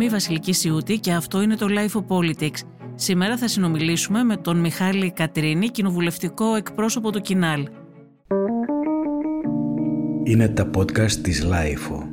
Είμαι η Βασιλική Σιούτη και αυτό είναι το Life of Politics. Σήμερα θα συνομιλήσουμε με τον Μιχάλη Κατρίνη, κοινοβουλευτικό εκπρόσωπο του Κινάλ. Είναι τα podcast της Life.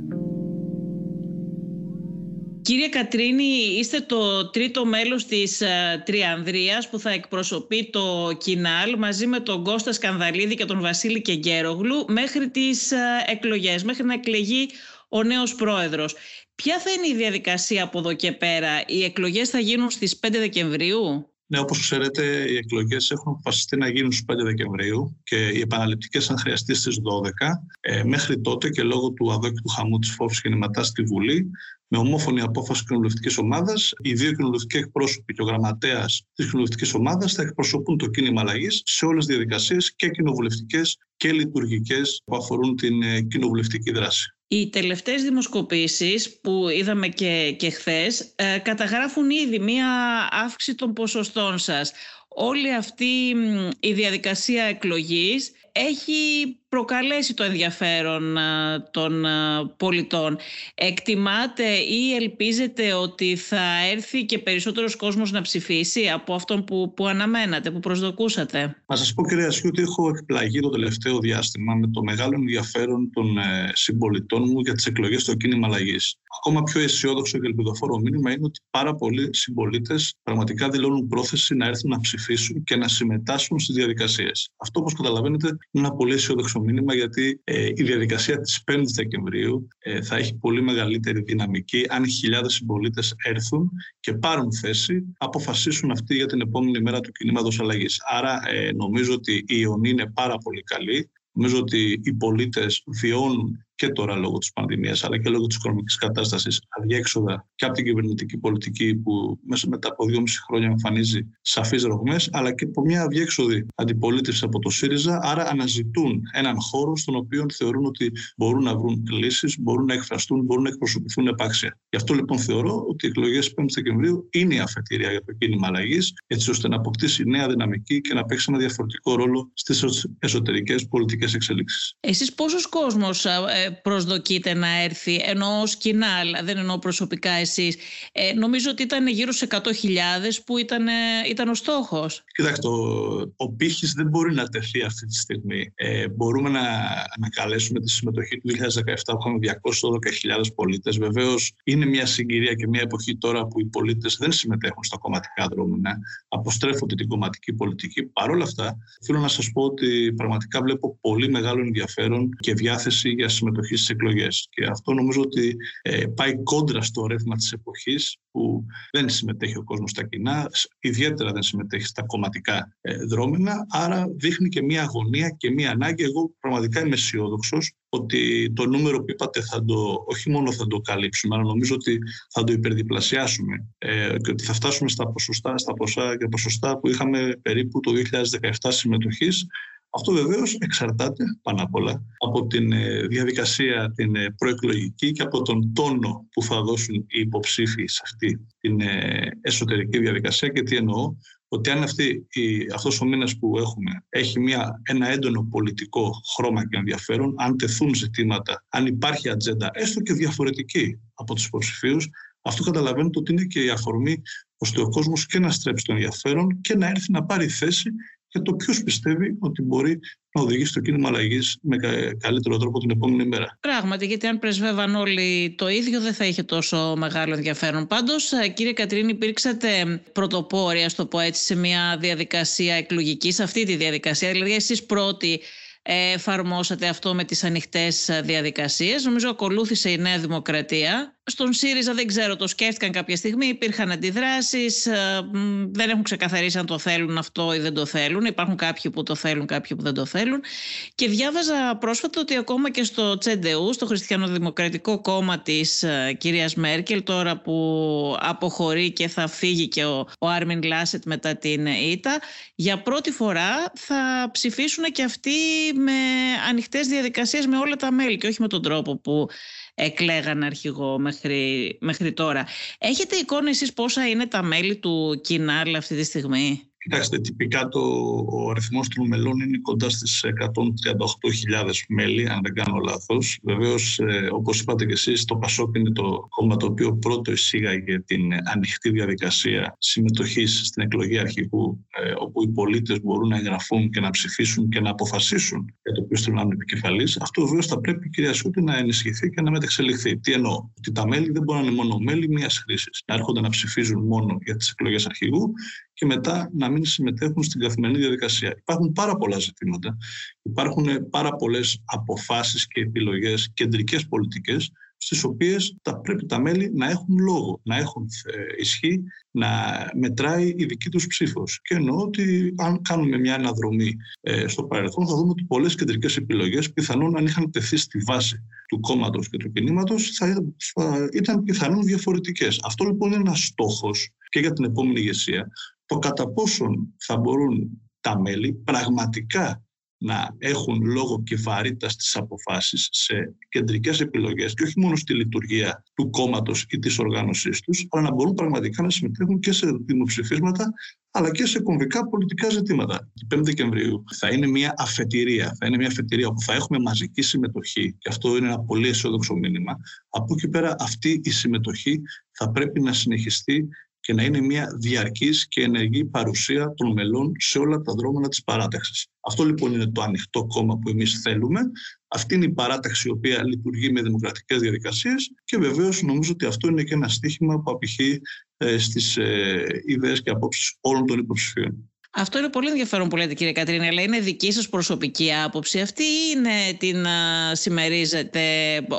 Κύριε Κατρίνη, είστε το τρίτο μέλος της uh, Τριανδρίας που θα εκπροσωπεί το Κινάλ μαζί με τον Κώστα Σκανδαλίδη και τον Βασίλη Κεγκέρογλου μέχρι τις uh, εκλογές, μέχρι να εκλεγεί ο νέος πρόεδρος. Ποια θα είναι η διαδικασία από εδώ και πέρα, οι εκλογές θα γίνουν στις 5 Δεκεμβρίου; Ναι, όπως ξέρετε, οι εκλογές έχουν αποφασιστεί να γίνουν στις 5 Δεκεμβρίου και οι επαναληπτικές αν χρειαστεί στις 12. Ε, μέχρι τότε και λόγω του αδόκητου χαμού της φόβης γεννηματά στη Βουλή, με ομόφωνη απόφαση κοινοβουλευτικής ομάδας, οι δύο κοινοβουλευτικοί εκπρόσωποι και ο γραμματέας της κοινοβουλευτικής ομάδας θα εκπροσωπούν το κίνημα αλλαγής σε όλες τις διαδικασίες και κοινοβουλευτικές και λειτουργικές που αφορούν την ε, κοινοβουλευτική δράση. Οι τελευταίες δημοσκοπήσεις που είδαμε και, και χθες ε, καταγράφουν ήδη μία αύξηση των ποσοστών σας. Όλη αυτή η διαδικασία εκλογής έχει προκαλέσει το ενδιαφέρον των πολιτών. Εκτιμάτε ή ελπίζετε ότι θα έρθει και περισσότερος κόσμος να ψηφίσει από αυτόν που, που αναμένατε, που προσδοκούσατε; Να σας πω κυρία Ασιού ότι έχω εκπλαγεί το τελευταίο διάστημα με το μεγάλο ενδιαφέρον των ε, συμπολιτών μου για τις εκλογές στο κίνημα αλλαγής. Ακόμα πιο αισιόδοξο και ελπιδοφόρο μήνυμα είναι ότι πάρα πολλοί συμπολίτες πραγματικά δηλώνουν πρόθεση να έρθουν να ψηφίσουν και να συμμετάσχουν στις διαδικασίες. Αυτό, όπως καταλαβαίνετε, είναι ένα πολύ αισιόδοξο μήνυμα γιατί ε, η διαδικασία της 5ης Δεκεμβρίου ε, θα έχει πολύ μεγαλύτερη δυναμική αν οι χιλιάδες συμπολίτες έρθουν και πάρουν θέση, αποφασίσουν αυτοί για την επόμενη μέρα του κινήματος αλλαγής. Άρα ε, νομίζω ότι η ιονή είναι πάρα πολύ καλή. Νομίζω ότι οι πολίτες βιώνουν και τώρα λόγω της πανδημίας αλλά και λόγω της οικονομικής κατάστασης αδιέξοδα και από την κυβερνητική πολιτική που μέσα μετά από δυόμιση χρόνια εμφανίζει σαφείς ρογμές αλλά και από μια αδιέξοδη αντιπολίτευση από το ΣΥΡΙΖΑ άρα αναζητούν έναν χώρο στον οποίο θεωρούν ότι μπορούν να βρουν λύσεις, μπορούν να εκφραστούν, μπορούν να εκπροσωπηθούν επάξια. Γι' αυτό λοιπόν θεωρώ ότι οι εκλογές 5 Δεκεμβρίου είναι η αφετηρία για το κίνημα αλλαγής, έτσι ώστε να αποκτήσει νέα δυναμική και να παίξει ένα διαφορετικό ρόλο στις εσωτερικές πολιτικές εξελίξεις. Εσείς πόσος κόσμος ε, προσδοκείτε να έρθει, ενώ ως κοινάλ, δεν εννοώ προσωπικά εσείς. Ε, νομίζω ότι ήταν γύρω σε 100.000 που ήταν, ήταν ο στόχος. Κοιτάξτε, ο, ο πύχης δεν μπορεί να τεθεί αυτή τη στιγμή. Ε, μπορούμε να ανακαλέσουμε τη συμμετοχή του 2017 που είχαμε 212.000 πολίτες. Βεβαίως είναι μια συγκυρία και μια εποχή τώρα που οι πολίτες δεν συμμετέχουν στα κομματικά δρόμενα, αποστρέφονται την κομματική πολιτική. Παρ' όλα αυτά, θέλω να σας πω ότι πραγματικά βλέπω πολύ μεγάλο ενδιαφέρον και διάθεση για συμμετοχή συμμετοχή στις εκλογές. Και αυτό νομίζω ότι ε, πάει κόντρα στο ρεύμα της εποχής που δεν συμμετέχει ο κόσμος στα κοινά, ιδιαίτερα δεν συμμετέχει στα κομματικά ε, δρόμενα. Άρα δείχνει και μία αγωνία και μία ανάγκη. Εγώ πραγματικά είμαι αισιόδοξος ότι το νούμερο που είπατε θα το, όχι μόνο θα το καλύψουμε, αλλά νομίζω ότι θα το υπερδιπλασιάσουμε ε, και ότι θα φτάσουμε στα ποσοστά, στα ποσά και ποσοστά που είχαμε περίπου το 2017 συμμετοχής αυτό βεβαίως εξαρτάται πάνω απ' όλα από τη ε, διαδικασία την ε, προεκλογική και από τον τόνο που θα δώσουν οι υποψήφοι σε αυτή την ε, εσωτερική διαδικασία. Και τι εννοώ, ότι αν αυτή, αυτός ο μήνας που έχουμε έχει μια, ένα έντονο πολιτικό χρώμα και ενδιαφέρον, αν τεθούν ζητήματα, αν υπάρχει ατζέντα, έστω και διαφορετική από τους υποψηφίους, αυτό καταλαβαίνετε ότι είναι και η αφορμή ώστε ο κόσμος και να στρέψει το ενδιαφέρον και να έρθει να πάρει θέση και το ποιος πιστεύει ότι μπορεί να οδηγήσει το κίνημα αλλαγής με καλύτερο τρόπο την επόμενη μέρα. Πράγματι, γιατί αν πρεσβεύαν όλοι το ίδιο, δεν θα είχε τόσο μεγάλο ενδιαφέρον. Πάντως, ε, κύριε Κατρίνη, υπήρξατε πρωτοπόροι, ας το πω έτσι, σε μια διαδικασία εκλογική, σε αυτή τη διαδικασία. Δηλαδή, εσείς πρώτοι εφαρμόσατε αυτό με τις ανοιχτές διαδικασίες. Νομίζω ακολούθησε η Νέα Δημοκρατία στον ΣΥΡΙΖΑ δεν ξέρω, το σκέφτηκαν κάποια στιγμή, υπήρχαν αντιδράσεις, ε, δεν έχουν ξεκαθαρίσει αν το θέλουν αυτό ή δεν το θέλουν. Υπάρχουν κάποιοι που το θέλουν, κάποιοι που δεν το θέλουν. Και διάβαζα πρόσφατα ότι ακόμα και στο Τσεντεού, στο Χριστιανοδημοκρατικό Κόμμα της ε, κυρίας Μέρκελ, τώρα που αποχωρεί και θα φύγει και ο, ο Άρμιν Λάσετ μετά την ήττα, για πρώτη φορά θα ψηφίσουν και αυτοί με ανοιχτές διαδικασίες με όλα τα μέλη και όχι με τον τρόπο που εκλέγαν αρχηγό μέχρι, μέχρι τώρα. Έχετε εικόνα εσείς πόσα είναι τα μέλη του Κινάλ αυτή τη στιγμή; Κοιτάξτε, τυπικά το, ο αριθμός των μελών είναι κοντά στις 138.000 μέλη, αν δεν κάνω λάθος. Βεβαίως, ε, όπως είπατε και εσείς, το ΠΑΣΟΚ είναι το κόμμα το οποίο πρώτο εισήγαγε την ανοιχτή διαδικασία συμμετοχής στην εκλογή αρχηγού, ε, όπου οι πολίτες μπορούν να εγγραφούν και να ψηφίσουν και να αποφασίσουν για το ποιος θέλουν να είναι επικεφαλής. Αυτό βεβαίως θα πρέπει, κυρία Σούτη, να ενισχυθεί και να μεταξελιχθεί. Τι εννοώ, ότι τα μέλη δεν μπορούν να είναι μόνο μέλη μιας χρήσης, να έρχονται να ψηφίζουν μόνο για τις εκλογές αρχηγού και μετά να μην συμμετέχουν στην καθημερινή διαδικασία. Υπάρχουν πάρα πολλά ζητήματα, υπάρχουν πάρα πολλές αποφάσεις και επιλογές, κεντρικές πολιτικές, στις οποίες θα πρέπει τα μέλη να έχουν λόγο, να έχουν ε, ισχύ, να μετράει η δική τους ψήφος. Και εννοώ ότι αν κάνουμε μια αναδρομή ε, στο παρελθόν θα δούμε ότι πολλές κεντρικές επιλογές πιθανόν αν είχαν τεθεί στη βάση του κόμματος και του κινήματος θα, θα ήταν πιθανόν διαφορετικές. Αυτό λοιπόν είναι ένας στόχος και για την επόμενη ηγεσία το κατά πόσον θα μπορούν τα μέλη πραγματικά να έχουν λόγο και βαρύτητα στις αποφάσεις σε κεντρικές επιλογές και όχι μόνο στη λειτουργία του κόμματος ή της οργάνωσής τους, αλλά να μπορούν πραγματικά να συμμετέχουν και σε δημοψηφίσματα αλλά και σε κομβικά πολιτικά ζητήματα. Η 5 Δεκεμβρίου θα είναι μια αφετηρία, θα είναι μια αφετηρία όπου θα έχουμε μαζική συμμετοχή και αυτό είναι ένα πολύ αισιόδοξο μήνυμα. Από εκεί πέρα αυτή η συμμετοχή θα πρέπει να συνεχιστεί και να είναι μια διαρκής και ενεργή παρουσία των μελών σε όλα τα δρόμενα της παράταξης. Αυτό λοιπόν είναι το ανοιχτό κόμμα που εμείς θέλουμε. Αυτή είναι η παράταξη η οποία λειτουργεί με δημοκρατικές διαδικασίες και βεβαίως νομίζω ότι αυτό είναι και ένα στίχημα που απηχεί ε, στις ε, ιδέες και απόψεις όλων των υποψηφίων. Αυτό είναι πολύ ενδιαφέρον που λέτε κύριε Κατρίνη, αλλά είναι δική σας προσωπική άποψη αυτή ή είναι την α, συμμερίζεται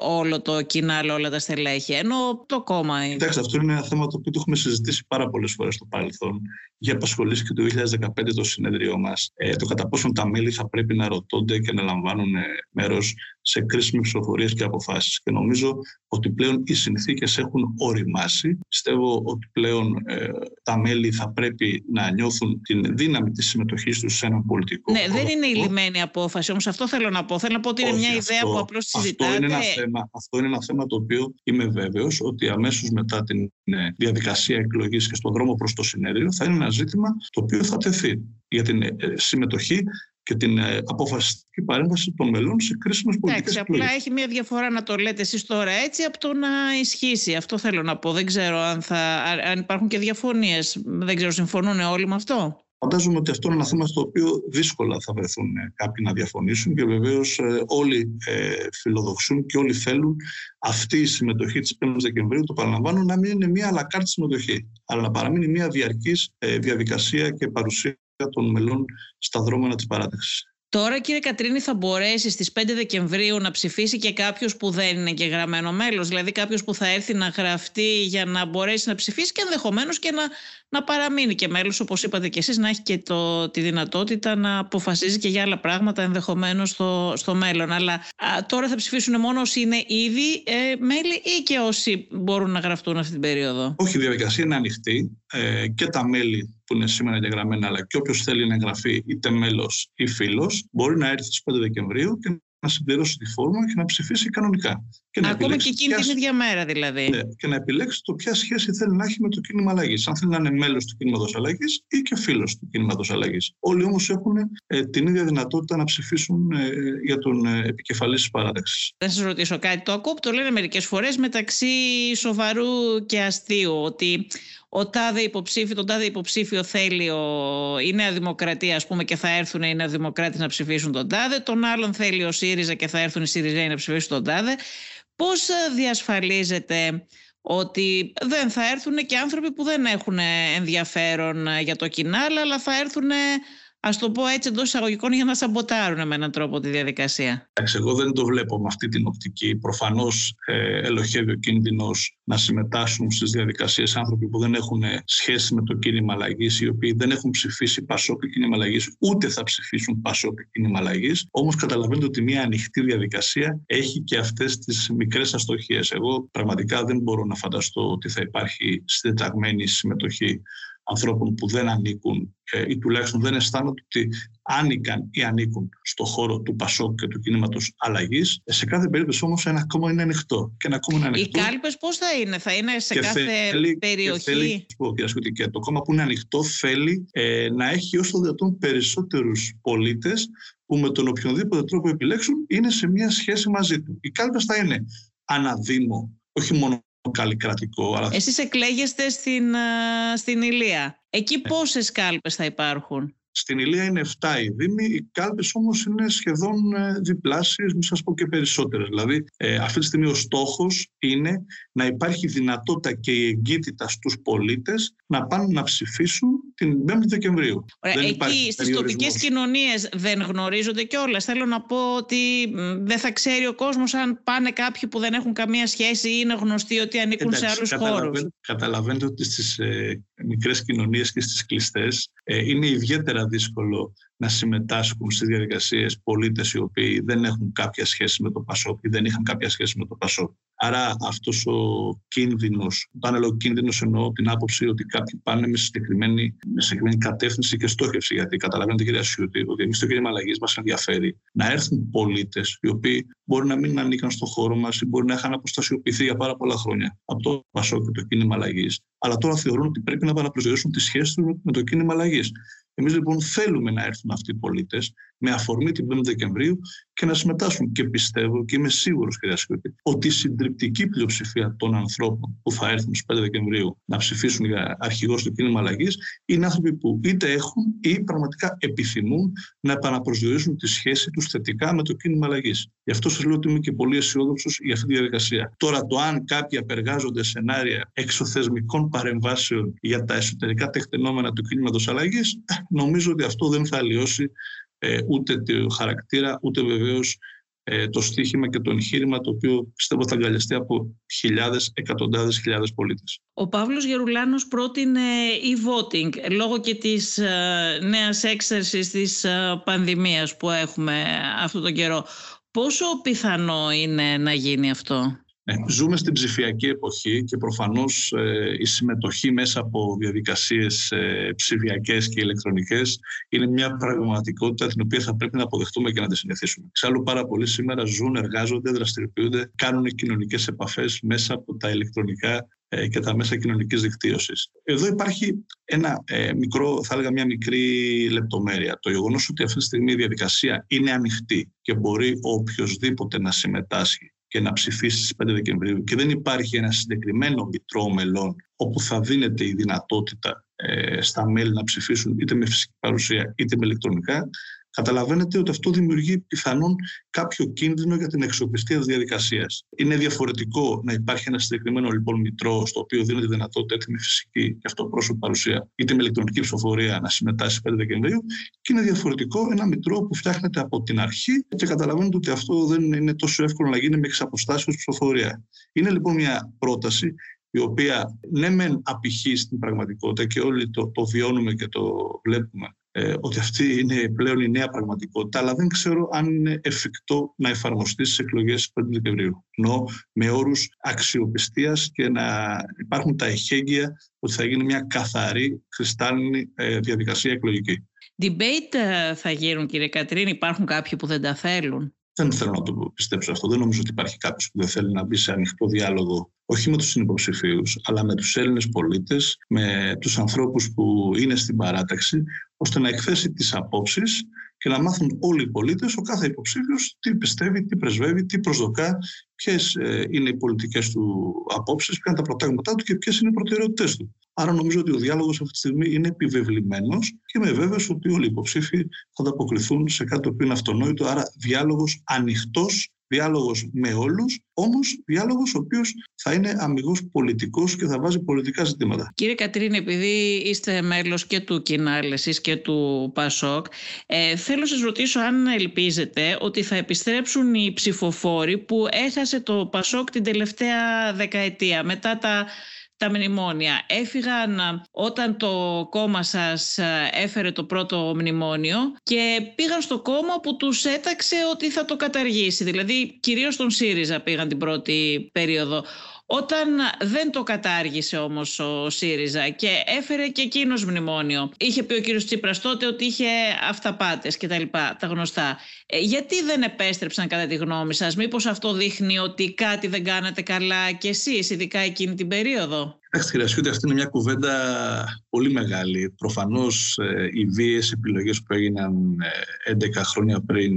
όλο το κοινάλ, όλα τα στελέχη, ενώ το κόμμα είναι. Κοιτάξτε, αυτό είναι ένα θέμα το οποίο το έχουμε συζητήσει πάρα πολλές φορές στο παρελθόν. Για απασχολήσει και το 2015 το συνεδρίο μας, ε, το κατά πόσον τα μέλη θα πρέπει να ρωτώνται και να λαμβάνουν ε, μέρος σε κρίσιμες ψηφοφορίες και αποφάσεις. Και νομίζω ότι πλέον οι συνθήκες έχουν οριμάσει. Πιστεύω ότι πλέον ε, τα μέλη θα πρέπει να νιώθουν την δύναμη της συμμετοχής τους σε έναν πολιτικό. Ναι, δεν είναι η λιμένη απόφαση, όμως αυτό θέλω να πω. Θέλω να πω ότι είναι μια ιδέα που απλώς συζητάτε. Αυτό είναι, ένα θέμα, αυτό είναι ένα θέμα το οποίο είμαι βέβαιος ότι αμέσως μετά την ναι, διαδικασία εκλογής και στον δρόμο προς το συνέδριο θα είναι ένα ζήτημα το οποίο θα τεθεί για την ε, συμμετοχή και την ε, αποφασιστική παρέμβαση των μελών σε κρίσιμες πολιτικές εκλογές. Απλά έχει μια διαφορά να το λέτε εσείς τώρα έτσι από το να ισχύσει. Αυτό θέλω να πω. Δεν ξέρω αν, θα, αν υπάρχουν και διαφωνίες. Δεν ξέρω, συμφωνούν όλοι με αυτό; Φαντάζομαι ότι αυτό είναι ένα θέμα στο οποίο δύσκολα θα βρεθούν ε, κάποιοι να διαφωνήσουν και βεβαίως ε, όλοι φιλοδοξούν και όλοι θέλουν αυτή η συμμετοχή της 5η Δεκεμβρίου, το παραλαμβάνω, να μην είναι μια αλακάρτη συμμετοχή, αλλά να παραμείνει μια διαρκής διαδικασία και παρουσία των μελών στα δρόμενα της παράταξης. Τώρα κύριε Κατρίνη θα μπορέσει στις 5 Δεκεμβρίου να ψηφίσει και κάποιος που δεν είναι και γραμμένο μέλος, δηλαδή κάποιος που θα έρθει να γραφτεί για να μπορέσει να ψηφίσει και ενδεχομένως και να, να παραμείνει και μέλος όπως είπατε και εσείς να έχει και το, τη δυνατότητα να αποφασίζει και για άλλα πράγματα ενδεχομένως στο, στο μέλλον. Αλλά τώρα θα ψηφίσουν μόνο όσοι είναι ήδη ε, μέλη ή και όσοι μπορούν να γραφτούν αυτή την περίοδο; Όχι, η διαδικασία είναι ανοιχτή ε, και τα μέλη που είναι σήμερα εγγεγραμμένα, αλλά και όποιος θέλει να εγγραφεί είτε μέλος ή φίλος, μπορεί να έρθει στις 5 Δεκεμβρίου και να συμπληρώσει τη φόρμα και να ψηφίσει κανονικά. Και να Ακόμα και εκείνη την ίδια μέρα δηλαδή. Ναι, και να επιλέξει το ποια σχέση θέλει να έχει με το κίνημα αλλαγής. Αν θέλει να είναι μέλος του κίνηματο αλλαγής ή και φίλος του κίνηματο αλλαγής. Όλοι όμως έχουν ε, την ίδια δυνατότητα να ψηφίσουν ε, για τον ε, επικεφαλής της παράταξης. Θα σας ρωτήσω κάτι. Το ακούω που το λένε μερικές φορές μεταξύ σοβαρού και αστείου. Ότι ο τάδε υποψήφιο, τον τάδε υποψήφιο θέλει ο, η Νέα Δημοκρατία ας πούμε και θα έρθουν οι Νέα Δημοκράτες να ψηφίσουν τον τάδε, τον άλλον θέλει ο ΣΥΡΙΖΑ και θα έρθουν οι ΣΥΡΙΖΑ να ψηφίσουν τον τάδε. Πώς διασφαλίζεται ότι δεν θα έρθουν και άνθρωποι που δεν έχουν ενδιαφέρον για το κοινάλ αλλά θα έρθουν Α το πω έτσι εντός εισαγωγικών, για να σαμποτάρουν με έναν τρόπο τη διαδικασία. Εντάξει, εγώ δεν το βλέπω με αυτή την οπτική. Προφανώς ε, ελοχεύει ο κίνδυνος να συμμετάσχουν στις διαδικασίες άνθρωποι που δεν έχουν σχέση με το κίνημα αλλαγής, οι οποίοι δεν έχουν ψηφίσει Πασόκ και κίνημα αλλαγής, ούτε θα ψηφίσουν Πασόκ και κίνημα αλλαγής. Όμως καταλαβαίνετε ότι μια ανοιχτή διαδικασία έχει και αυτές τις μικρές αστοχίες. Εγώ πραγματικά δεν μπορώ να φανταστώ ότι θα υπάρχει συντεταγμένη συμμετοχή ανθρώπων που δεν ανήκουν ε, ή τουλάχιστον δεν αισθάνονται ότι άνοικαν ή ανήκουν στο χώρο του Πασόκ και του κινήματος αλλαγής. Ε, σε κάθε περίπτωση όμως ένα κόμμα είναι ανοιχτό. Και ένα κόμμα είναι ανοιχτό. Οι κάλπες πώς θα είναι, θα είναι σε κάθε θέλει, περιοχή; Και, θέλει, πω, και το κόμμα που είναι ανοιχτό θέλει ε, να έχει όσο δυνατόν περισσότερους πολίτες που με τον οποιονδήποτε τρόπο επιλέξουν είναι σε μια σχέση μαζί του. Οι κάλπες θα είναι αναδήμο, όχι μόνο καλλικρατικό. Αλλά... Εσείς εκλέγεστε στην, στην Ηλία. Εκεί ε. πόσες κάλπες θα υπάρχουν; Στην Ηλία είναι 7 οι Δήμοι, οι κάλπες όμως είναι σχεδόν ε, διπλάσιες, μην σας πω και περισσότερες. Δηλαδή, ε, αυτή τη στιγμή ο στόχος είναι να υπάρχει δυνατότητα και η εγκύτητα στους πολίτες να πάνε να ψηφίσουν την 5η Δεκεμβρίου. Ωραία, εκεί στις τοπικές κοινωνίες δεν γνωρίζονται κιόλας. Θέλω να πω ότι δεν θα ξέρει ο κόσμος αν πάνε κάποιοι που δεν έχουν καμία σχέση ή είναι γνωστοί ότι ανήκουν σε άλλους χώρους. Καταλαβαίνετε ότι στις ε, μικρές κοινωνίες και στις κλειστές ε, είναι ιδιαίτερα δύσκολο να συμμετάσχουν στις διαδικασίες πολίτες οι οποίοι δεν έχουν κάποια σχέση με το ΠΑΣΟΚ ή δεν είχαν κάποια σχέση με το ΠΑΣΟΚ. Άρα αυτός ο κίνδυνος, όταν λέω κίνδυνος εννοώ την άποψη ότι κάποιοι πάνε με συγκεκριμένη, με συγκεκριμένη κατεύθυνση και στόχευση. Γιατί καταλαβαίνετε κυρία Σιούτη ότι εμείς στο κίνημα αλλαγής μας ενδιαφέρει να έρθουν πολίτες οι οποίοι μπορεί να μην ανήκαν στον χώρο μας ή μπορεί να είχαν αποστασιοποιηθεί για πάρα πολλά χρόνια από το ΠΑΣΟΚ και το κίνημα αλλαγής, αλλά τώρα θεωρούν ότι πρέπει να παραπροσδιορίσουν τη σχέση τους με το κίνημα αλλαγής. Εμείς λοιπόν θέλουμε να έρθουν αυτοί οι πολίτες με αφορμή την 5η Δεκεμβρίου και να συμμετάσχουν. Και πιστεύω και είμαι σίγουρος, κυρία Σκούπη, ότι η συντριπτική πλειοψηφία των ανθρώπων που θα έρθουν στις 5 Δεκεμβρίου να ψηφίσουν για αρχηγός του κίνημα αλλαγής είναι άνθρωποι που είτε έχουν ή πραγματικά επιθυμούν να επαναπροσδιορίσουν τη σχέση τους θετικά με το κίνημα αλλαγής. Γι' αυτό σας λέω ότι είμαι και πολύ αισιόδοξος για αυτή τη διαδικασία. Τώρα, το αν κάποιοι απεργάζονται σενάρια εξωθεσμικών παρεμβάσεων για τα εσωτερικά τεκτενόμενα του κίνηματος αλλαγής, νομίζω ότι αυτό δεν θα αλλοιώσει ε, ούτε το χαρακτήρα, ούτε βεβαίως ε, το στίχημα και το εγχείρημα το οποίο πιστεύω θα αγκαλιαστεί από χιλιάδες, εκατοντάδες χιλιάδες πολίτες. Ο Παύλος Γερουλάνος πρότεινε e-voting λόγω και της ε, νέας έξαρσης της ε, πανδημίας που έχουμε αυτό τον καιρό. Πόσο πιθανό είναι να γίνει αυτό; Ε, ζούμε στην ψηφιακή εποχή και προφανώς ε, η συμμετοχή μέσα από διαδικασίες ε, ψηφιακές και ηλεκτρονικές είναι μια πραγματικότητα την οποία θα πρέπει να αποδεχτούμε και να τη συνηθίσουμε. Εξάλλου πάρα πολλοί σήμερα ζουν, εργάζονται, δραστηριοποιούνται, κάνουν κοινωνικές επαφές μέσα από τα ηλεκτρονικά και τα μέσα κοινωνικής δικτύωσης. Εδώ υπάρχει ένα μικρό, θα έλεγα μια μικρή λεπτομέρεια. Το γεγονός ότι αυτή τη στιγμή η διαδικασία είναι ανοιχτή και μπορεί οποιοδήποτε να συμμετάσχει και να ψηφίσει στις 5 Δεκεμβρίου και δεν υπάρχει ένα συγκεκριμένο μητρό μελών όπου θα δίνεται η δυνατότητα ε, στα μέλη να ψηφίσουν είτε με φυσική παρουσία είτε με ηλεκτρονικά, καταλαβαίνετε ότι αυτό δημιουργεί πιθανόν κάποιο κίνδυνο για την εξοπιστία της διαδικασίας. Είναι διαφορετικό να υπάρχει ένα συγκεκριμένο λοιπόν μητρό, στο οποίο δίνεται δυνατότητα είτε με φυσική και αυτοπρόσωπη παρουσία, είτε με ηλεκτρονική ψηφοφορία να συμμετάσχει 5 Δεκεμβρίου, και είναι διαφορετικό ένα μητρό που φτιάχνεται από την αρχή και καταλαβαίνετε ότι αυτό δεν είναι τόσο εύκολο να γίνει με εξαποστάσεως ψηφοφορία. Είναι λοιπόν μια πρόταση η οποία ναι μεν απηχεί στην πραγματικότητα και όλοι το, το βιώνουμε και το βλέπουμε ε, ότι αυτή είναι πλέον η νέα πραγματικότητα, αλλά δεν ξέρω αν είναι εφικτό να εφαρμοστεί στις εκλογές τη 5 Δεκεμβρίου. Ενώ με όρους αξιοπιστίας και να υπάρχουν τα εχέγγυα ότι θα γίνει μια καθαρή, κρυστάλλινη ε, διαδικασία εκλογική. Debate ε, θα γίνουν, κύριε Κατρίνη, υπάρχουν κάποιοι που δεν τα θέλουν; Δεν θέλω να το πιστέψω αυτό. Δεν νομίζω ότι υπάρχει κάποιος που δεν θέλει να μπει σε ανοιχτό διάλογο, όχι με τους συνυποψηφίου, αλλά με τους Έλληνες πολίτες, με τους ανθρώπους που είναι στην παράταξη, ώστε να εκθέσει τις απόψεις και να μάθουν όλοι οι πολίτες, ο κάθε υποψήφιος, τι πιστεύει, τι πρεσβεύει, τι προσδοκά, ποιες είναι οι πολιτικές του απόψεις, ποια είναι τα προτάγματά του και ποιες είναι οι προτεραιότητές του. Άρα νομίζω ότι ο διάλογος αυτή τη στιγμή είναι επιβεβλημένος και είμαι βέβαιος ότι όλοι οι υποψήφοι θα ανταποκριθούν σε κάτι που είναι αυτονόητο. Άρα διάλογος ανοιχτός, διάλογος με όλους, όμως διάλογος ο οποίος θα είναι αμυγός πολιτικός και θα βάζει πολιτικά ζητήματα. Κύριε Κατρίνη, επειδή είστε μέλος και του Κινάλεση και του Πασόκ, ε, θέλω να σας ρωτήσω αν ελπίζετε ότι θα επιστρέψουν οι ψηφοφόροι που έχασε το Πασόκ την τελευταία δεκαετία μετά τα τα μνημόνια. Έφυγαν όταν το κόμμα σας έφερε το πρώτο μνημόνιο και πήγαν στο κόμμα που τους έταξε ότι θα το καταργήσει. Δηλαδή κυρίως τον ΣΥΡΙΖΑ πήγαν την πρώτη περίοδο. Όταν δεν το κατάργησε όμως ο ΣΥΡΙΖΑ και έφερε και εκείνος μνημόνιο. Είχε πει ο κύριος Τσίπρας τότε ότι είχε αυταπάτες και τα λοιπά, τα γνωστά. Ε, γιατί δεν επέστρεψαν κατά τη γνώμη σας, μήπως αυτό δείχνει ότι κάτι δεν κάνατε καλά κι εσείς, ειδικά εκείνη την περίοδο; Εντάξει, ότι αυτή είναι μια κουβέντα πολύ μεγάλη. Προφανώς ε, οι βίαιες επιλογές που έγιναν 11 ε, χρόνια πριν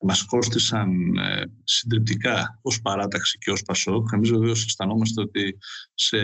μας κόστησαν ε, συντριπτικά ως παράταξη και ως Πασόκ. Εμείς βεβαίως αισθανόμαστε ότι σε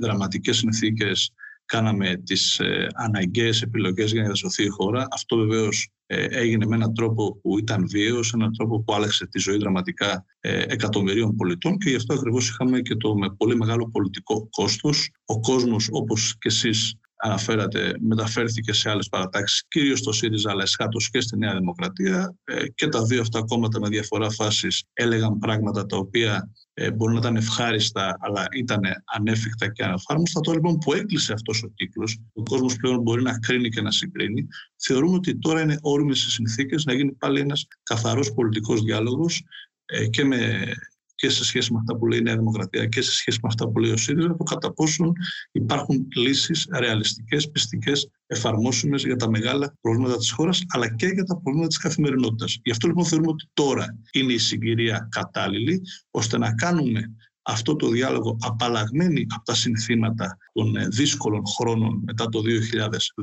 δραματικές συνθήκες κάναμε τις ε, αναγκαίες επιλογές για να διασωθεί η χώρα. Αυτό βεβαίως ε, έγινε με έναν τρόπο που ήταν βίαιος, έναν τρόπο που άλλαξε τη ζωή δραματικά ε, εκατομμυρίων πολιτών και γι' αυτό ακριβώς είχαμε και το με πολύ μεγάλο πολιτικό κόστος. Ο κόσμος όπως και εσείς αναφέρατε, μεταφέρθηκε σε άλλες παρατάξεις, κυρίως στο ΣΥΡΙΖΑ, αλλά εσχάτως και στη Νέα Δημοκρατία. Ε, και τα δύο αυτά κόμματα με διαφορά φάσης έλεγαν πράγματα τα οποία ε, μπορεί να ήταν ευχάριστα, αλλά ήταν ανέφικτα και αναφάρμοστα. Τώρα λοιπόν που έκλεισε αυτός ο κύκλος, ο κόσμος πλέον μπορεί να κρίνει και να συγκρίνει, θεωρούμε ότι τώρα είναι όριμες οι συνθήκες να γίνει πάλι ένας καθαρός πολιτικός διάλογος ε, και με και σε σχέση με αυτά που λέει η Νέα Δημοκρατία και σε σχέση με αυτά που λέει ο ΣΥΡΙΖΑ, το κατά πόσον υπάρχουν λύσεις ρεαλιστικές, πιστικές, εφαρμόσιμες για τα μεγάλα προβλήματα της χώρας, αλλά και για τα προβλήματα της καθημερινότητας. Γι' αυτό λοιπόν θεωρούμε ότι τώρα είναι η συγκυρία κατάλληλη, ώστε να κάνουμε αυτό το διάλογο απαλλαγμένοι από τα συνθήματα των ε, δύσκολων χρόνων μετά το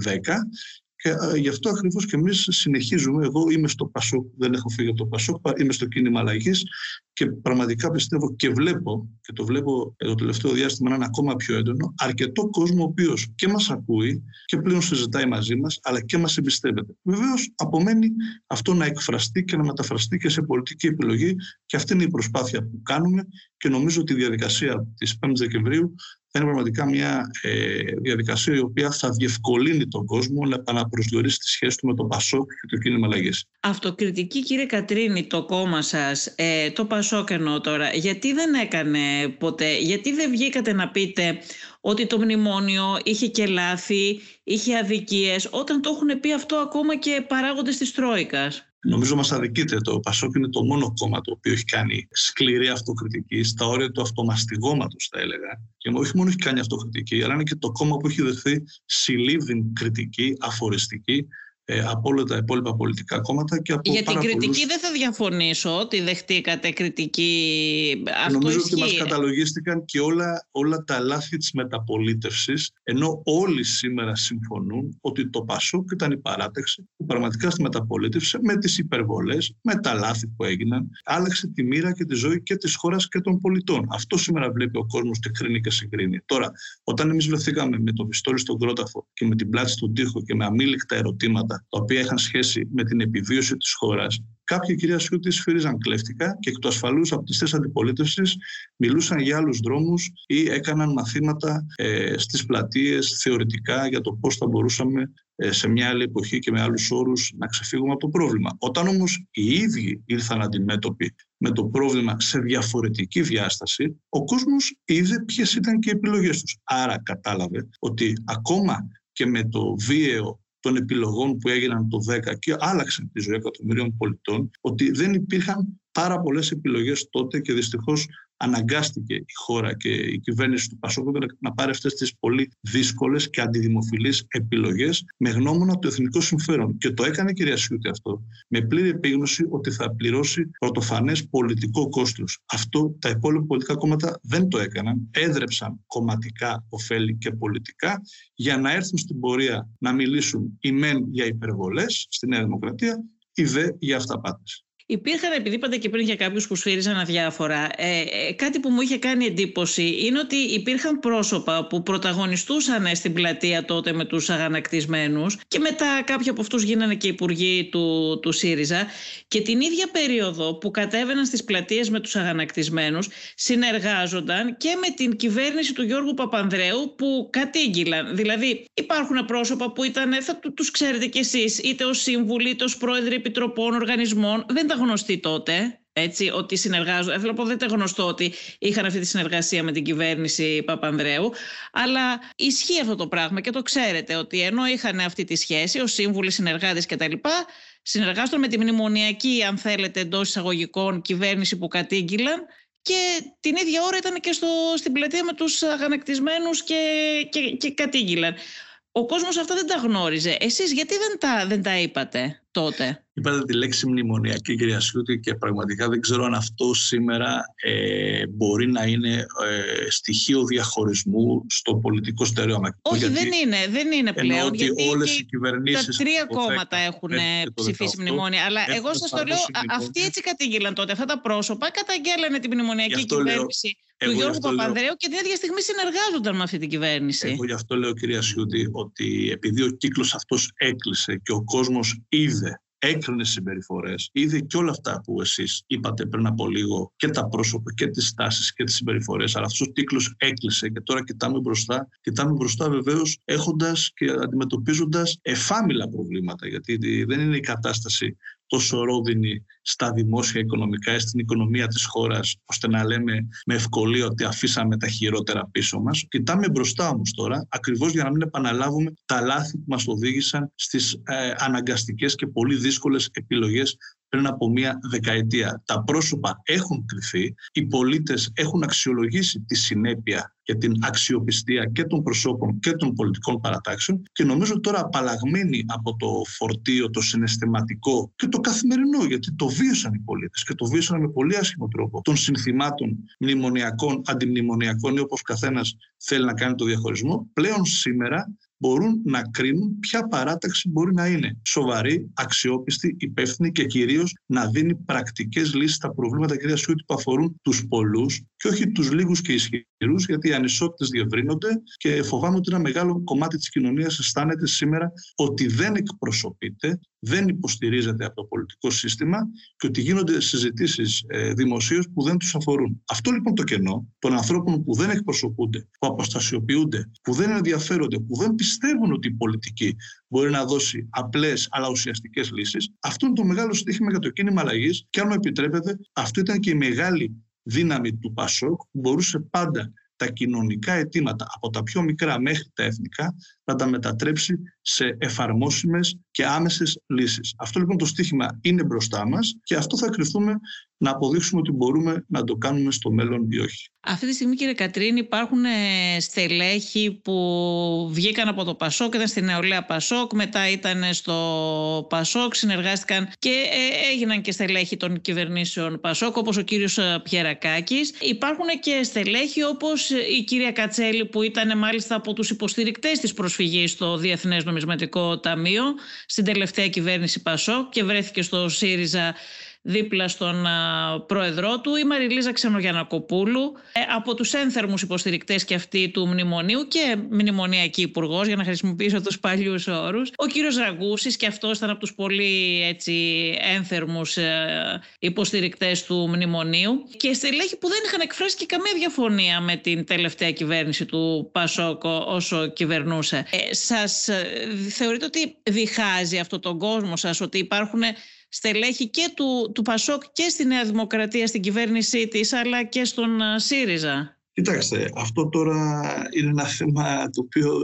2010 και ε, γι' αυτό ακριβώς και εμείς συνεχίζουμε. Εγώ είμαι στο Πασόκ, δεν έχω φύγει από το Πασόκ, είμαι στο κίνημα αλλαγής και πραγματικά πιστεύω και βλέπω, και το βλέπω το τελευταίο διάστημα να είναι ακόμα πιο έντονο, αρκετό κόσμο ο οποίος και μας ακούει και πλέον συζητάει μαζί μας, αλλά και μας εμπιστεύεται. Βεβαίως, απομένει αυτό να εκφραστεί και να μεταφραστεί και σε πολιτική επιλογή, και αυτή είναι η προσπάθεια που κάνουμε. Και νομίζω ότι η διαδικασία της 5η Δεκεμβρίου θα είναι πραγματικά μια ε, διαδικασία η οποία θα διευκολύνει τον κόσμο να επαναπροσδιορίσει τη σχέση του με το Πασόκ και το κίνημα αλλαγή. Αυτοκριτική, κύριε Κατρίνη, το κόμμα σας, ε, το Πασόκ εννοώ τώρα, γιατί δεν έκανε ποτέ, γιατί δεν βγήκατε να πείτε ότι το μνημόνιο είχε και λάθη, είχε αδικίες, όταν το έχουν πει αυτό ακόμα και παράγοντες της Τρόικας; Νομίζω μας αδικείται. Το Πασόκ είναι το μόνο κόμμα το οποίο έχει κάνει σκληρή αυτοκριτική, στα όρια του αυτομαστιγώματος θα έλεγα. Και όχι μόνο έχει κάνει αυτοκριτική, αλλά είναι και το κόμμα που έχει δεχθεί συλλήβδιν κριτική, αφοριστική, ε, από όλα τα υπόλοιπα πολιτικά κόμματα και από Για την κριτική δεν θα διαφωνήσω ότι δεχτήκατε κριτική. Αυτό Νομίζω ισχύει. ότι μας καταλογίστηκαν και όλα, όλα τα λάθη της μεταπολίτευσης ενώ όλοι σήμερα συμφωνούν ότι το Πασόκ ήταν η παράταξη που πραγματικά στη μεταπολίτευση με τις υπερβολές, με τα λάθη που έγιναν άλλαξε τη μοίρα και τη ζωή και της χώρας και των πολιτών. Αυτό σήμερα βλέπει ο κόσμος και κρίνει και συγκρίνει. Τώρα, όταν εμείς βρεθήκαμε με το πιστόλι στον κρόταφο και με την πλάτη στον τοίχο και με αμήλικτα ερωτήματα τα οποία είχαν σχέση με την επιβίωση της χώρας, κάποιοι κυρία Σιούτη σφύριζαν κλέφτικα και εκ του ασφαλούς από τις θέσεις αντιπολίτευσης μιλούσαν για άλλους δρόμους ή έκαναν μαθήματα ε, στις πλατείες θεωρητικά για το πώς θα μπορούσαμε ε, σε μια άλλη εποχή και με άλλους όρους να ξεφύγουμε από το πρόβλημα. Όταν όμως οι ίδιοι ήρθαν αντιμέτωποι με το πρόβλημα σε διαφορετική διάσταση, ο κόσμος είδε ποιες ήταν και οι επιλογές τους. Άρα κατάλαβε ότι ακόμα και με το βίαιο των επιλογών που έγιναν το 10 και άλλαξαν τη ζωή εκατομμυρίων πολιτών, ότι δεν υπήρχαν πάρα πολλές επιλογές τότε και δυστυχώς αναγκάστηκε η χώρα και η κυβέρνηση του Πασόκ να πάρει αυτές τις πολύ δύσκολες και αντιδημοφιλείς επιλογές με γνώμονα το εθνικό συμφέρον. Και το έκανε κυρία Σιούτη αυτό, με πλήρη επίγνωση ότι θα πληρώσει πρωτοφανές πολιτικό κόστος. Αυτό τα υπόλοιπα πολιτικά κόμματα δεν το έκαναν, έδρεψαν κομματικά ωφέλη και πολιτικά για να έρθουν στην πορεία να μιλήσουν η μεν για υπερβολές στη Νέα Δημοκρατία, η δε για αυταπάτες. Υπήρχαν, επειδή είπατε και πριν για κάποιους που σφύριζαν αδιάφορα, ε, ε, κάτι που μου είχε κάνει εντύπωση είναι ότι υπήρχαν πρόσωπα που πρωταγωνιστούσαν στην πλατεία τότε με τους αγανακτισμένους και μετά κάποιοι από αυτούς γίνανε και υπουργοί του, του ΣΥΡΙΖΑ και την ίδια περίοδο που κατέβαιναν στις πλατείες με τους αγανακτισμένους συνεργάζονταν και με την κυβέρνηση του Γιώργου Παπανδρέου που κατήγγυλαν. Δηλαδή υπάρχουν πρόσωπα που ήταν, θα του ξέρετε κι εσείς, είτε ως σύμβουλοι, είτε ως πρόεδροι επιτροπών, οργανισμών, δεν γνωστοί τότε, έτσι, ότι συνεργάζονται. Θέλω να πω, δεν ήταν γνωστό ότι είχαν αυτή τη συνεργασία με την κυβέρνηση Παπανδρέου. Αλλά ισχύει αυτό το πράγμα και το ξέρετε ότι ενώ είχαν αυτή τη σχέση, ως σύμβουλοι, συνεργάτες κτλ., συνεργάζονταν με τη μνημονιακή, αν θέλετε, εντός εισαγωγικών κυβέρνηση που κατήγγυλαν και την ίδια ώρα ήταν και στο, στην πλατεία με τους αγανακτισμένους και, και, και κατήγγυλαν. Ο κόσμος αυτά δεν τα γνώριζε. Εσείς γιατί δεν τα, δεν τα είπατε τότε; Είπατε τη λέξη μνημονιακή, κυρία Σιούτη, και πραγματικά δεν ξέρω αν αυτό σήμερα ε, μπορεί να είναι ε, στοιχείο διαχωρισμού στο πολιτικό στερεώμα. Όχι, γιατί, δεν είναι, δεν είναι πλέον. Ότι γιατί όλες οι κυβερνήσεις... Τα τρία κόμματα έχουν ψηφίσει μνημόνια. Αλλά εγώ σας το λέω, αυτοί έτσι κατήγγυλαν τότε. Αυτά τα πρόσωπα καταγγέλανε την μνημονιακή κυβέρνηση του Γιώργου Παπανδρέου και την ίδια στιγμή συνεργάζονταν με αυτή την κυβέρνηση. Εγώ γι' αυτό λέω, κυρία Σιούτη, ότι επειδή ο κύκλος αυτός έκλεισε και ο κόσμος είδε έκρινε συμπεριφορές, είδε και όλα αυτά που εσείς είπατε πριν από λίγο, και τα πρόσωπα και τις τάσεις και τις συμπεριφορές. Αλλά αυτός ο κύκλος έκλεισε και τώρα κοιτάμε μπροστά. Κοιτάμε μπροστά βεβαίως έχοντας και αντιμετωπίζοντας εφάμιλα προβλήματα, γιατί δεν είναι η κατάσταση τόσο ρόδινη στα δημόσια οικονομικά, στην οικονομία της χώρας, ώστε να λέμε με ευκολία ότι αφήσαμε τα χειρότερα πίσω μας. Κοιτάμε μπροστά όμως τώρα, ακριβώς για να μην επαναλάβουμε τα λάθη που μας οδήγησαν στις ε, αναγκαστικές και πολύ δύσκολες επιλογές πριν από μία δεκαετία. Τα πρόσωπα έχουν κρυθεί, οι πολίτες έχουν αξιολογήσει τη συνέπεια και την αξιοπιστία και των προσώπων και των πολιτικών παρατάξεων και νομίζω τώρα απαλλαγμένοι από το φορτίο, το συναισθηματικό και το καθημερινό, γιατί το βίωσαν οι πολίτες και το βίωσαν με πολύ άσχημο τρόπο των συνθημάτων μνημονιακών, αντιμνημονιακών ή όπως καθένας θέλει να κάνει το διαχωρισμό, πλέον σήμερα μπορούν να κρίνουν ποια παράταξη μπορεί να είναι. Σοβαρή, αξιόπιστη, υπεύθυνη και κυρίως να δίνει πρακτικές λύσεις στα προβλήματα, κυρία Σιούτη, που αφορούν τους πολλούς και όχι τους λίγους και ισχυρούς, γιατί οι ανισότητες διευρύνονται και φοβάμαι ότι ένα μεγάλο κομμάτι της κοινωνίας αισθάνεται σήμερα ότι δεν εκπροσωπείται, δεν υποστηρίζεται από το πολιτικό σύστημα και ότι γίνονται συζητήσεις ε, δημοσίως που δεν τους αφορούν. Αυτό λοιπόν το κενό των ανθρώπων που δεν εκπροσωπούνται, που αποστασιοποιούνται, που δεν ενδιαφέρονται, που δεν πιστεύουν ότι η πολιτική μπορεί να δώσει απλές αλλά ουσιαστικές λύσεις, αυτό είναι το μεγάλο στίχημα για το κίνημα αλλαγής. Και αν μου επιτρέπετε, αυτό ήταν και η μεγάλη δύναμη του Πασόκ που μπορούσε πάντα τα κοινωνικά αιτήματα από τα πιο μικρά μέχρι τα εθνικά να τα μετατρέψει σε εφαρμόσιμες και άμεσες λύσεις. Αυτό λοιπόν το στίχημα είναι μπροστά μας και αυτό θα κρυφθούμε να αποδείξουμε ότι μπορούμε να το κάνουμε στο μέλλον ή όχι. Αυτή τη στιγμή κύριε Κατρίνη υπάρχουν ε, στελέχη που βγήκαν από το Πασόκ, ήταν στη νεολαία Πασόκ, μετά ήταν στο Πασόκ, συνεργάστηκαν και ε, έγιναν και στελέχη των κυβερνήσεων Πασόκ όπως ο κύριος ε, Πιερακάκης. Υπάρχουν και στελέχη όπως η κυρία Κατσέλη που ήταν μάλιστα από τους υποστηρικτές της προσφυγής στο Διεθνές Νομισματικό Ταμείο στην τελευταία κυβέρνηση Πασόκ και βρέθηκε στο ΣΥΡΙΖΑ δίπλα στον πρόεδρό του, η Μαριλίζα Ξενογιανακοπούλου, ε, από τους ένθερμους υποστηρικτές και αυτοί του μνημονίου και μνημονιακή υπουργός, για να χρησιμοποιήσω τους παλιούς όρους. Ο κύριος Ραγκούσης και αυτός ήταν από τους πολύ έτσι, ένθερμους ε, υποστηρικτές του μνημονίου και στελέχη που δεν είχαν εκφράσει και καμία διαφωνία με την τελευταία κυβέρνηση του Πασόκο όσο κυβερνούσε. Ε, σας ε, θεωρείτε ότι διχάζει αυτό τον κόσμο σας, ότι υπάρχουν στελέχη και του, του Πασόκ και στη Νέα Δημοκρατία στην κυβέρνησή της αλλά και στον ΣΥΡΙΖΑ. Κοιτάξτε, αυτό τώρα είναι ένα θέμα το οποίο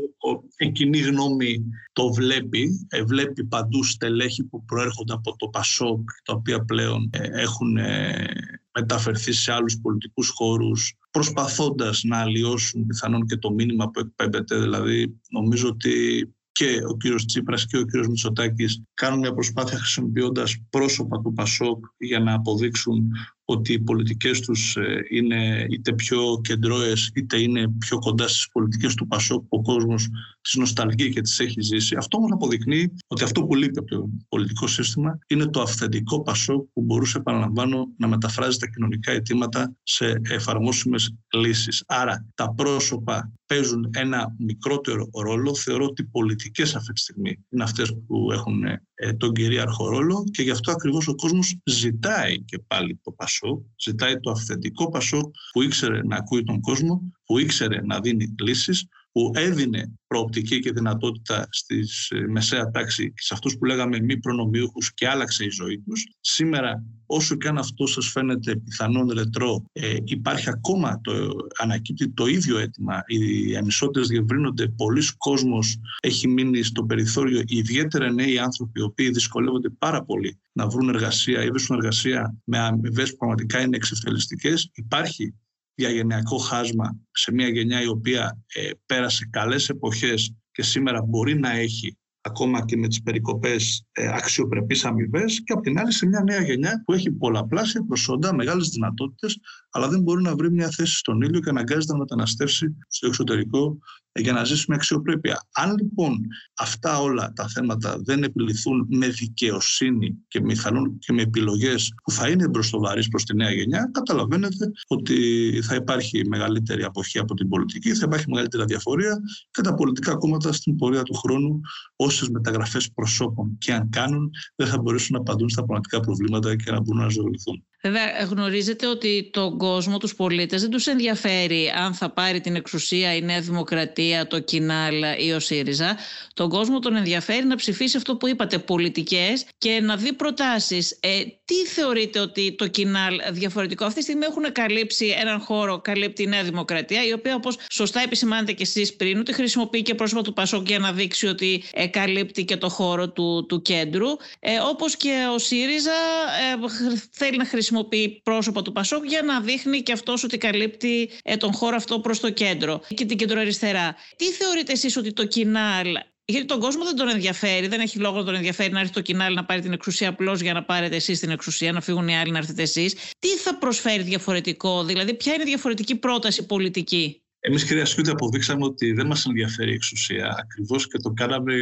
η κοινή γνώμη το βλέπει. Ε, βλέπει παντού στελέχη που προέρχονται από το ΠΑΣΟΚ, τα οποία πλέον ε, έχουν ε, μεταφερθεί σε άλλους πολιτικούς χώρους, προσπαθώντας να αλλοιώσουν πιθανόν και το μήνυμα που εκπέμπεται. Δηλαδή, νομίζω ότι και ο κύριος Τσίπρας και ο κύριος Μητσοτάκης κάνουν μια προσπάθεια χρησιμοποιώντας πρόσωπα του Πασόκ για να αποδείξουν ότι οι πολιτικές τους ε, είναι είτε πιο κεντρώες είτε είναι πιο κοντά στις πολιτικές του Πασόκ που ο κόσμος τις νοσταλγεί και τις έχει ζήσει. Αυτό όμως αποδεικνύει ότι αυτό που λείπει από το πολιτικό σύστημα είναι το αυθεντικό Πασόκ που μπορούσε, επαναλαμβάνω, να μεταφράζει τα κοινωνικά αιτήματα σε εφαρμόσιμες λύσεις. Άρα τα πρόσωπα παίζουν ένα μικρότερο ρόλο. Θεωρώ ότι οι πολιτικές αυτή τη στιγμή είναι αυτές που έχουν ε, τον κυρίαρχο ρόλο και γι' αυτό ακριβώς ο κόσμος ζητάει και πάλι το Πασόκ, ζητάει το αυθεντικό Πασόκ που ήξερε να ακούει τον κόσμο, που ήξερε να δίνει λύσεις, που έδινε προοπτική και δυνατότητα στη ε, μεσαία τάξη και σε αυτούς που λέγαμε μη προνομιούχους και άλλαξε η ζωή τους. Σήμερα, όσο και αν αυτό σας φαίνεται πιθανόν ρετρό, ε, υπάρχει ακόμα, το, ανακύπτει το ίδιο αίτημα. Οι ανισότητες διευρύνονται, πολλοί κόσμος έχει μείνει στο περιθώριο, ιδιαίτερα νέοι άνθρωποι, οι οποίοι δυσκολεύονται πάρα πολύ να βρουν εργασία ή βρίσκουν εργασία με αμοιβές που πραγματικά είναι εξευθελιστικές. Υπάρχει διαγενειακό χάσμα σε μια γενιά η οποία ε, πέρασε καλές εποχές και σήμερα μπορεί να έχει ακόμα και με τις περικοπές ε, αξιοπρεπείς αμοιβές και απ' την άλλη σε μια νέα γενιά που έχει πολλαπλάσια προσόντα, μεγάλες δυνατότητες αλλά δεν μπορεί να βρει μια θέση στον ήλιο και αναγκάζεται να μεταναστεύσει στο εξωτερικό για να ζήσει με αξιοπρέπεια. Αν λοιπόν αυτά όλα τα θέματα δεν επιληθούν με δικαιοσύνη και με, και με επιλογές που θα είναι μπροστοβαρείς προς τη νέα γενιά, καταλαβαίνετε ότι θα υπάρχει μεγαλύτερη αποχή από την πολιτική, θα υπάρχει μεγαλύτερη διαφορία και τα πολιτικά κόμματα στην πορεία του χρόνου, όσες μεταγραφές προσώπων και αν κάνουν, δεν θα μπορέσουν να απαντούν στα πραγματικά προβλήματα και να μπορούν να ζωγραφηθούν. Βέβαια, γνωρίζετε ότι τον κόσμο, τους πολίτες, δεν τους ενδιαφέρει αν θα πάρει την εξουσία η Νέα Δημοκρατία, το Κινάλ ή ο ΣΥΡΙΖΑ. Τον κόσμο τον ενδιαφέρει να ψηφίσει αυτό που είπατε, πολιτικές και να δει προτάσεις. Ε, τι θεωρείτε ότι το Κινάλ διαφορετικό; Αυτή τη στιγμή έχουν καλύψει έναν χώρο, καλύπτει η Νέα Δημοκρατία, η οποία όπως σωστά επισημάνετε και εσείς πριν, ότι χρησιμοποιεί και πρόσωπα του Πασόκ για να δείξει ότι ε, καλύπτει και το χώρο του, του κέντρου. Ε, όπως και ο ΣΥΡΙΖΑ ε, θέλει να χρησιμοποιήσει χρησιμοποιεί πρόσωπα του Πασόκ για να δείχνει και αυτός ότι καλύπτει ε, τον χώρο αυτό προς το κέντρο και την κεντροαριστερά. Τι θεωρείτε εσείς ότι το Κινάλ γιατί τον κόσμο δεν τον ενδιαφέρει, δεν έχει λόγο να τον ενδιαφέρει να έρθει το κοινάλ να πάρει την εξουσία απλώς για να πάρετε εσείς την εξουσία, να φύγουν οι άλλοι να έρθετε εσείς. Τι θα προσφέρει διαφορετικό, δηλαδή, ποια είναι η διαφορετική πρόταση πολιτική; Εμείς, κυρία Σιούτη, αποδείξαμε ότι δεν μας ενδιαφέρει η εξουσία. Ακριβώς και το κάναμε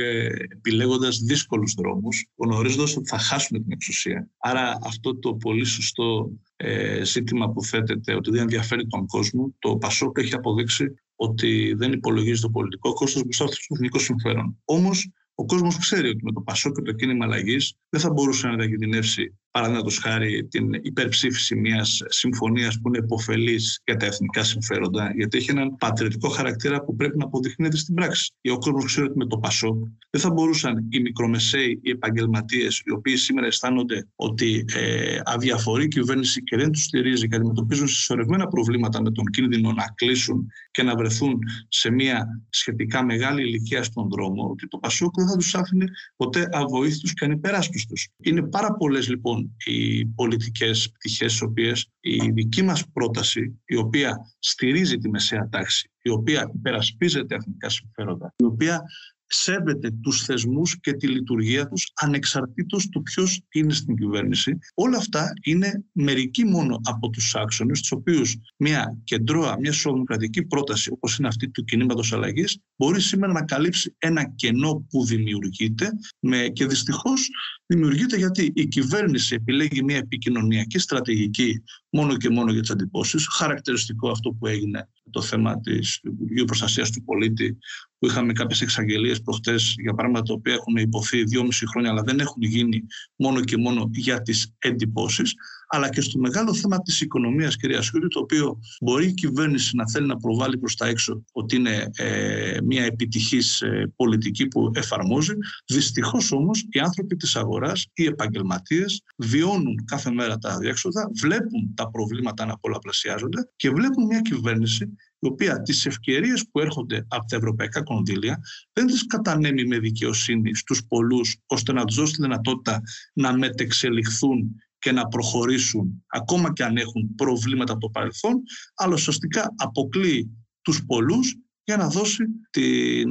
επιλέγοντας δύσκολους δρόμους, γνωρίζοντας ότι θα χάσουμε την εξουσία. Άρα, αυτό το πολύ σωστό ε, ζήτημα που θέτεται, ότι δεν ενδιαφέρει τον κόσμο, το Πασόκ έχει αποδείξει ότι δεν υπολογίζει το πολιτικό κόστος μπροστά στο εθνικό συμφέρον. Όμως, ο κόσμος ξέρει ότι με το Πασόκ και το κίνημα αλλαγής δεν θα μπορούσε να διακινδυνεύσει παραδείγματο χάρη την υπερψήφιση μιας συμφωνίας που είναι υποφελή για τα εθνικά συμφέροντα, γιατί έχει έναν πατριωτικό χαρακτήρα που πρέπει να αποδεικνύεται στην πράξη. Ο κόσμο ξέρει ότι με το ΠΑΣΟΚ δεν θα μπορούσαν οι μικρομεσαίοι, οι επαγγελματίες, οι οποίοι σήμερα αισθάνονται ότι ε, αδιαφορεί η κυβέρνηση και δεν τους στηρίζει και αντιμετωπίζουν συσσωρευμένα προβλήματα με τον κίνδυνο να κλείσουν και να βρεθούν σε μια σχετικά μεγάλη ηλικία στον δρόμο, ότι το ΠΑΣΟΚ δεν θα τους άφηνε ποτέ αβοήθητους και ανυπεράσπιστους. Είναι πάρα πολλές λοιπόν οι πολιτικές πτυχές τις οποίες η δική μας πρόταση η οποία στηρίζει τη μεσαία τάξη, η οποία υπερασπίζεται εθνικά συμφέροντα, η οποία σέβεται τους θεσμούς και τη λειτουργία τους ανεξαρτήτως του ποιος είναι στην κυβέρνηση. Όλα αυτά είναι μερικοί μόνο από τους άξονες, τους οποίους μια κεντρώα, μια σοδημοκρατική πρόταση όπως είναι αυτή του κινήματος αλλαγής, μπορεί σήμερα να καλύψει ένα κενό που δημιουργείται με, και δυστυχώς δημιουργείται γιατί η κυβέρνηση επιλέγει μια επικοινωνιακή στρατηγική μόνο και μόνο για τις αντιπώσεις. Χαρακτηριστικό αυτό που έγινε το θέμα της Υπουργείου Προστασίας του Πολίτη, που είχαμε κάποιες εξαγγελίες προχτές για πράγματα τα οποία έχουν υποθεί δυόμιση χρόνια, αλλά δεν έχουν γίνει μόνο και μόνο για τις εντυπώσεις, αλλά και στο μεγάλο θέμα της οικονομίας, κυρία Σιούρη, το οποίο μπορεί η κυβέρνηση να θέλει να προβάλλει προς τα έξω ότι είναι ε, μια επιτυχής ε, πολιτική που εφαρμόζει. Δυστυχώς όμως οι άνθρωποι της αγοράς, οι επαγγελματίες, βιώνουν κάθε μέρα τα αδιέξοδα, βλέπουν τα προβλήματα να πολλαπλασιάζονται και βλέπουν μια κυβέρνηση η οποία τις ευκαιρίες που έρχονται από τα ευρωπαϊκά κονδύλια δεν τις κατανέμει με δικαιοσύνη στους πολλούς ώστε να τους δώσει τη δυνατότητα να μετεξελιχθούν και να προχωρήσουν ακόμα και αν έχουν προβλήματα από το παρελθόν, αλλά ουσιαστικά αποκλείει τους πολλούς για να δώσει τη,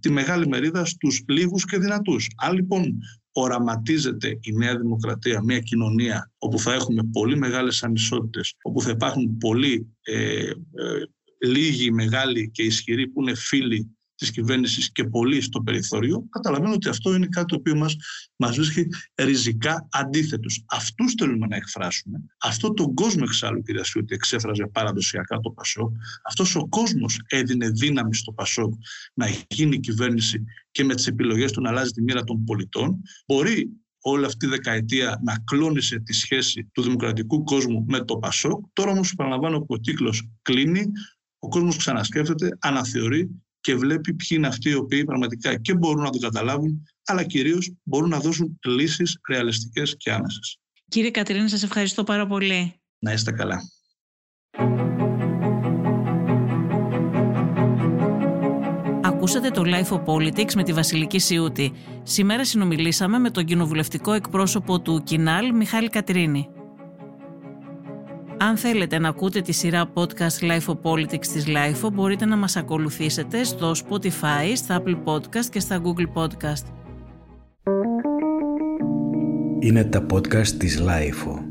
τη μεγάλη μερίδα στους λίγους και δυνατούς. Αν λοιπόν οραματίζεται η Νέα Δημοκρατία μια κοινωνία όπου θα έχουμε πολύ μεγάλες ανισότητες, όπου θα υπάρχουν πολλοί ε, ε, λίγοι, μεγάλοι και ισχυροί που είναι φίλοι της κυβέρνησης και πολλοί στο περιθώριο, καταλαβαίνω ότι αυτό είναι κάτι το οποίο μας, μας βρίσκει ριζικά αντίθετους. Αυτούς θέλουμε να εκφράσουμε. Αυτό τον κόσμο εξάλλου, κυρία Σιούτη, εξέφραζε παραδοσιακά το Πασόκ. Αυτός ο κόσμος έδινε δύναμη στο Πασόκ να γίνει κυβέρνηση και με τις επιλογές του να αλλάζει τη μοίρα των πολιτών. Μπορεί όλη αυτή η δεκαετία να κλώνησε τη σχέση του δημοκρατικού κόσμου με το Πασόκ. Τώρα όμως επαναλαμβάνω που ο κύκλος κλείνει, ο κόσμος ξανασκέφτεται, αναθεωρεί και βλέπει ποιοι είναι αυτοί οι οποίοι πραγματικά και μπορούν να το καταλάβουν, αλλά κυρίως μπορούν να δώσουν λύσεις ρεαλιστικές και άμεσες. Κύριε Κατρίνη, σας ευχαριστώ πάρα πολύ. Να είστε καλά. Ακούσατε το Life of Politics με τη Βασιλική Σιούτη. Σήμερα συνομιλήσαμε με τον κοινοβουλευτικό εκπρόσωπο του Κινάλ, Μιχάλη Κατρίνη. Αν θέλετε να ακούτε τη σειρά podcast Life of Politics της Life μπορείτε να μας ακολουθήσετε στο Spotify, στα Apple Podcast και στα Google Podcast. Είναι τα podcast της Life